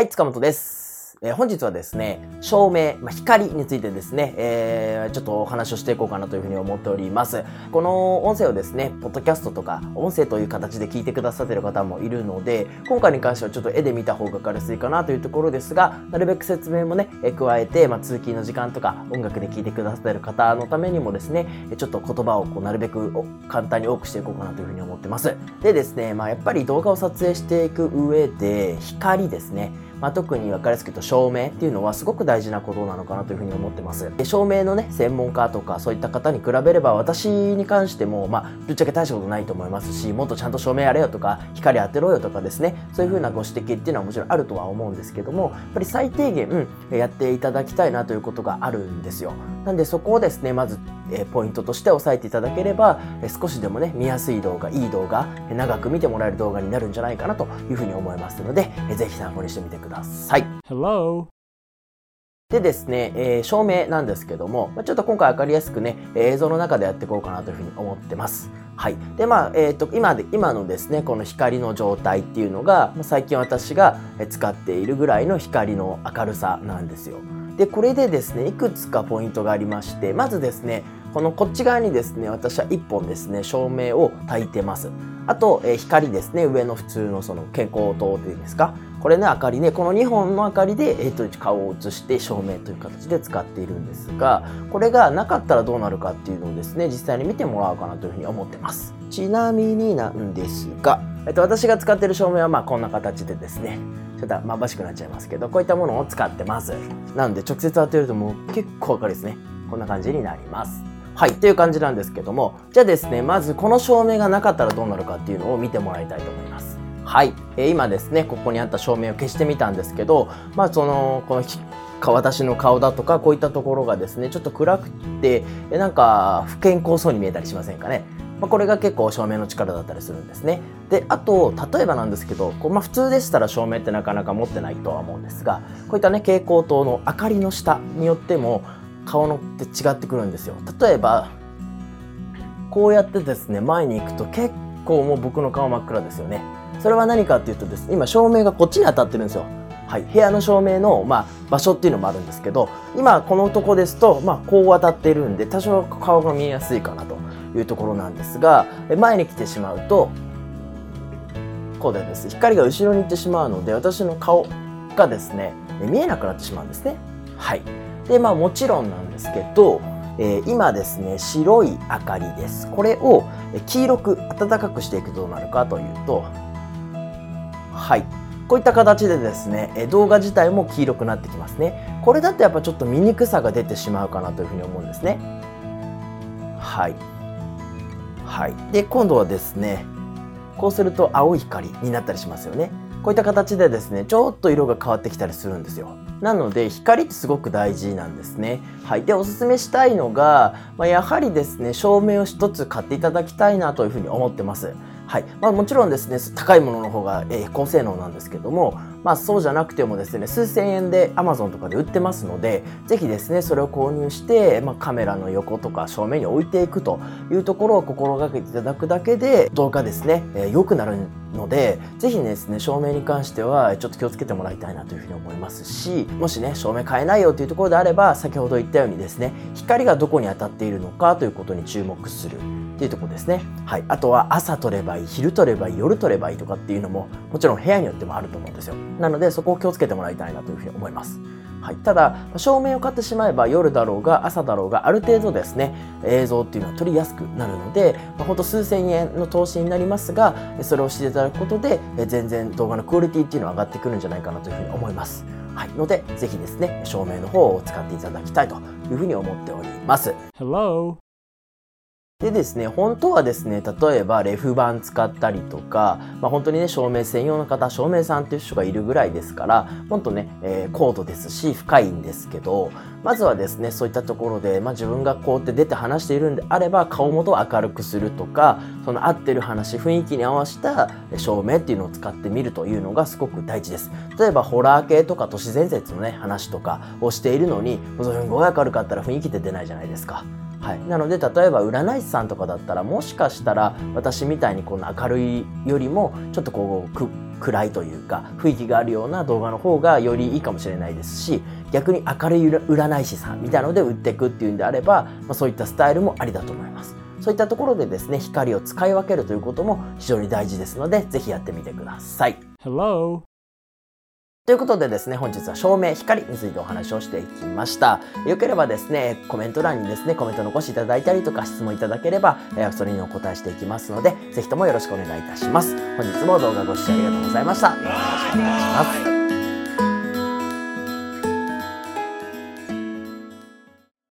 はい、塚本です。えー本日はですね、照明、まあ、光についてですね、えーちょっとお話をしていこうかなというふうに思っております。この音声をですね、ポッドキャストとか音声という形で聞いてくださってる方もいるので、今回に関してはちょっと絵で見た方が分かりやすいかなというところですが、なるべく説明もね、え加えて、まあ、通勤の時間とか音楽で聞いてくださってる方のためにもですね、ちょっと言葉をこうなるべく簡単に多くしていこうかなというふうに思ってます。でですね、まあ、やっぱり動画を撮影していく上で、光ですね、まあ、特に分かりやすく言うと照明っていうのはすごく大事なことなのかなというふうに思ってます。で照明のね、専門家とかそういった方に比べれば私に関しても、まあ、ぶっちゃけ大したことないと思いますし、もっとちゃんと照明やれよとか、光当てろよとかですね、そういうふうなご指摘っていうのはもちろんあるとは思うんですけども、やっぱり最低限、やっていただきたいなということがあるんですよ。なんでそこをですね、まず、ポイントとして押さえていただければ、少しでもね、見やすい動画、いい動画、長く見てもらえる動画になるんじゃないかなというふうに思いますので、えーぜひ参考にしてみてください。Hello. でですね、えー照明なんですけども、まあ、ちょっと今回わかりやすくね、えー映像の中でやっていこうかなというふうに思ってます。はい。で、まあ、えっ、と、今で、今のですね、この光の状態っていうのが、まあ最近私がえー使っているぐらいの光の明るさなんですよ。で、これでですね、いくつかポイントがありまして、まずですね、このこっち側にですね、私は1本ですね、照明を焚いてます。あと、えー光ですね、上の普通のその蛍光灯っていうんですか、これね、明かりね、この2本の明かりで、えー、と顔を映して照明という形で使っているんですが、これがなかったらどうなるかっていうのをですね、実際に見てもらおうかなというふうに思ってます。ちなみになんですが、えっと、私が使っている照明はまあこんな形でですね、ちょっとまばしくなっちゃいますけど、こういったものを使ってます。なので直接当てるともう結構明るいですね。こんな感じになります。はい、という感じなんですけども、じゃあですね、まずこの照明がなかったらどうなるかっていうのを見てもらいたいと思います。はい、えー今ですね、ここにあった照明を消してみたんですけど、まあその、この私の顔だとか、こういったところがですね、ちょっと暗くて、えなんか不健康そうに見えたりしませんかね。まあ、これが結構照明の力だったりするんですね。で、あと、例えばなんですけど、こうまあ、普通でしたら照明ってなかなか持ってないとは思うんですが、こういったね、蛍光灯の明かりの下によっても、顔のって違ってくるんですよ。例えば、こうやってですね、前に行くと結構もう僕の顔真っ暗ですよね。それは何かっていうとですね、今照明がこっちに当たってるんですよ。はい、部屋の照明の、まあ、場所っていうのもあるんですけど今このとこですと、まあ、こう当たってるんで多少顔が見えやすいかなというところなんですが前に来てしまうとこうでです光が後ろに行ってしまうので私の顔がですね見えなくなってしまうんですね。はい、でまあもちろんなんですけど、えー今ですね白い明かりです。これを黄色く暖かくしていくとどうなるかというとはいこういった形でですね、動画自体も黄色くなってきますね。これだとやっぱちょっと見にくさが出てしまうかなというふうに思うんですね。はい。はい。で、今度はですね、こうすると青い光になったりしますよね。こういった形でですね、ちょっと色が変わってきたりするんですよ。なので、光ってすごく大事なんですね。はい。で、おすすめしたいのが、まあ、やはりですね、照明を一つ買っていただきたいなというふうに思ってます。はい。まあもちろんですね、高いものの方が、えー高性能なんですけども、まあそうじゃなくてもですね、数千円で Amazon とかで売ってますので、ぜひですね、それを購入して、まあカメラの横とか正面に置いていくというところを心がけていただくだけで、動画ですね、えー良くなるので、ぜひですね、照明に関してはちょっと気をつけてもらいたいなというふうに思いますし、もしね、照明買えないよというところであれば、先ほど言ったようにですね、光がどこに当たっているのかということに注目する。っていうとこですね。はい。あとは朝撮ればいい、昼撮ればいい、夜撮ればいいとかっていうのも、もちろん部屋によってもあると思うんですよ。なので、そこを気をつけてもらいたいなというふうに思います。はい、ただ照明を買ってしまえば夜だろうが朝だろうがある程度ですね映像っていうのは撮りやすくなるので、まあ、ほんと数千円の投資になりますがそれをしていただくことで全然動画のクオリティっていうのは上がってくるんじゃないかなというふうに思います。はい、のでぜひですね照明の方を使っていただきたいというふうに思っております。Hello. でですね、本当はですね、例えばレフ板使ったりとか、まあ、本当にね、照明専用の方、照明さんっていう人がいるぐらいですから、本当ね、えー高度ですし、深いんですけど、まずはですね、そういったところで、まあ、自分がこうやって出て話しているんであれば、顔元を明るくするとか、その合ってる話、雰囲気に合わせた照明っていうのを使ってみるというのがすごく大事です。例えば、ホラー系とか都市伝説のね、話とかをしているのに、すごい明るかったら雰囲気って出ないじゃないですか。はい、なので例えば占い師さんとかだったらもしかしたら私みたいにこの明るいよりもちょっとこう暗いというか雰囲気があるような動画の方がよりいいかもしれないですし逆に明るい占い師さんみたいなので売っていくっていうんであれば、まあ、そういったスタイルもありだと思います。そういったところでですね、光を使い分けるということも非常に大事ですので、ぜひやってみてください。Hello! ということでですね、本日は照明、光についてお話をしていきました。よければですね、コメント欄にですね、コメント残していただいたりとか質問いただければ、えそれにお答えしていきますので、ぜひともよろしくお願いいたします。本日も動画ご視聴ありがとうございました。よろしくお願いします。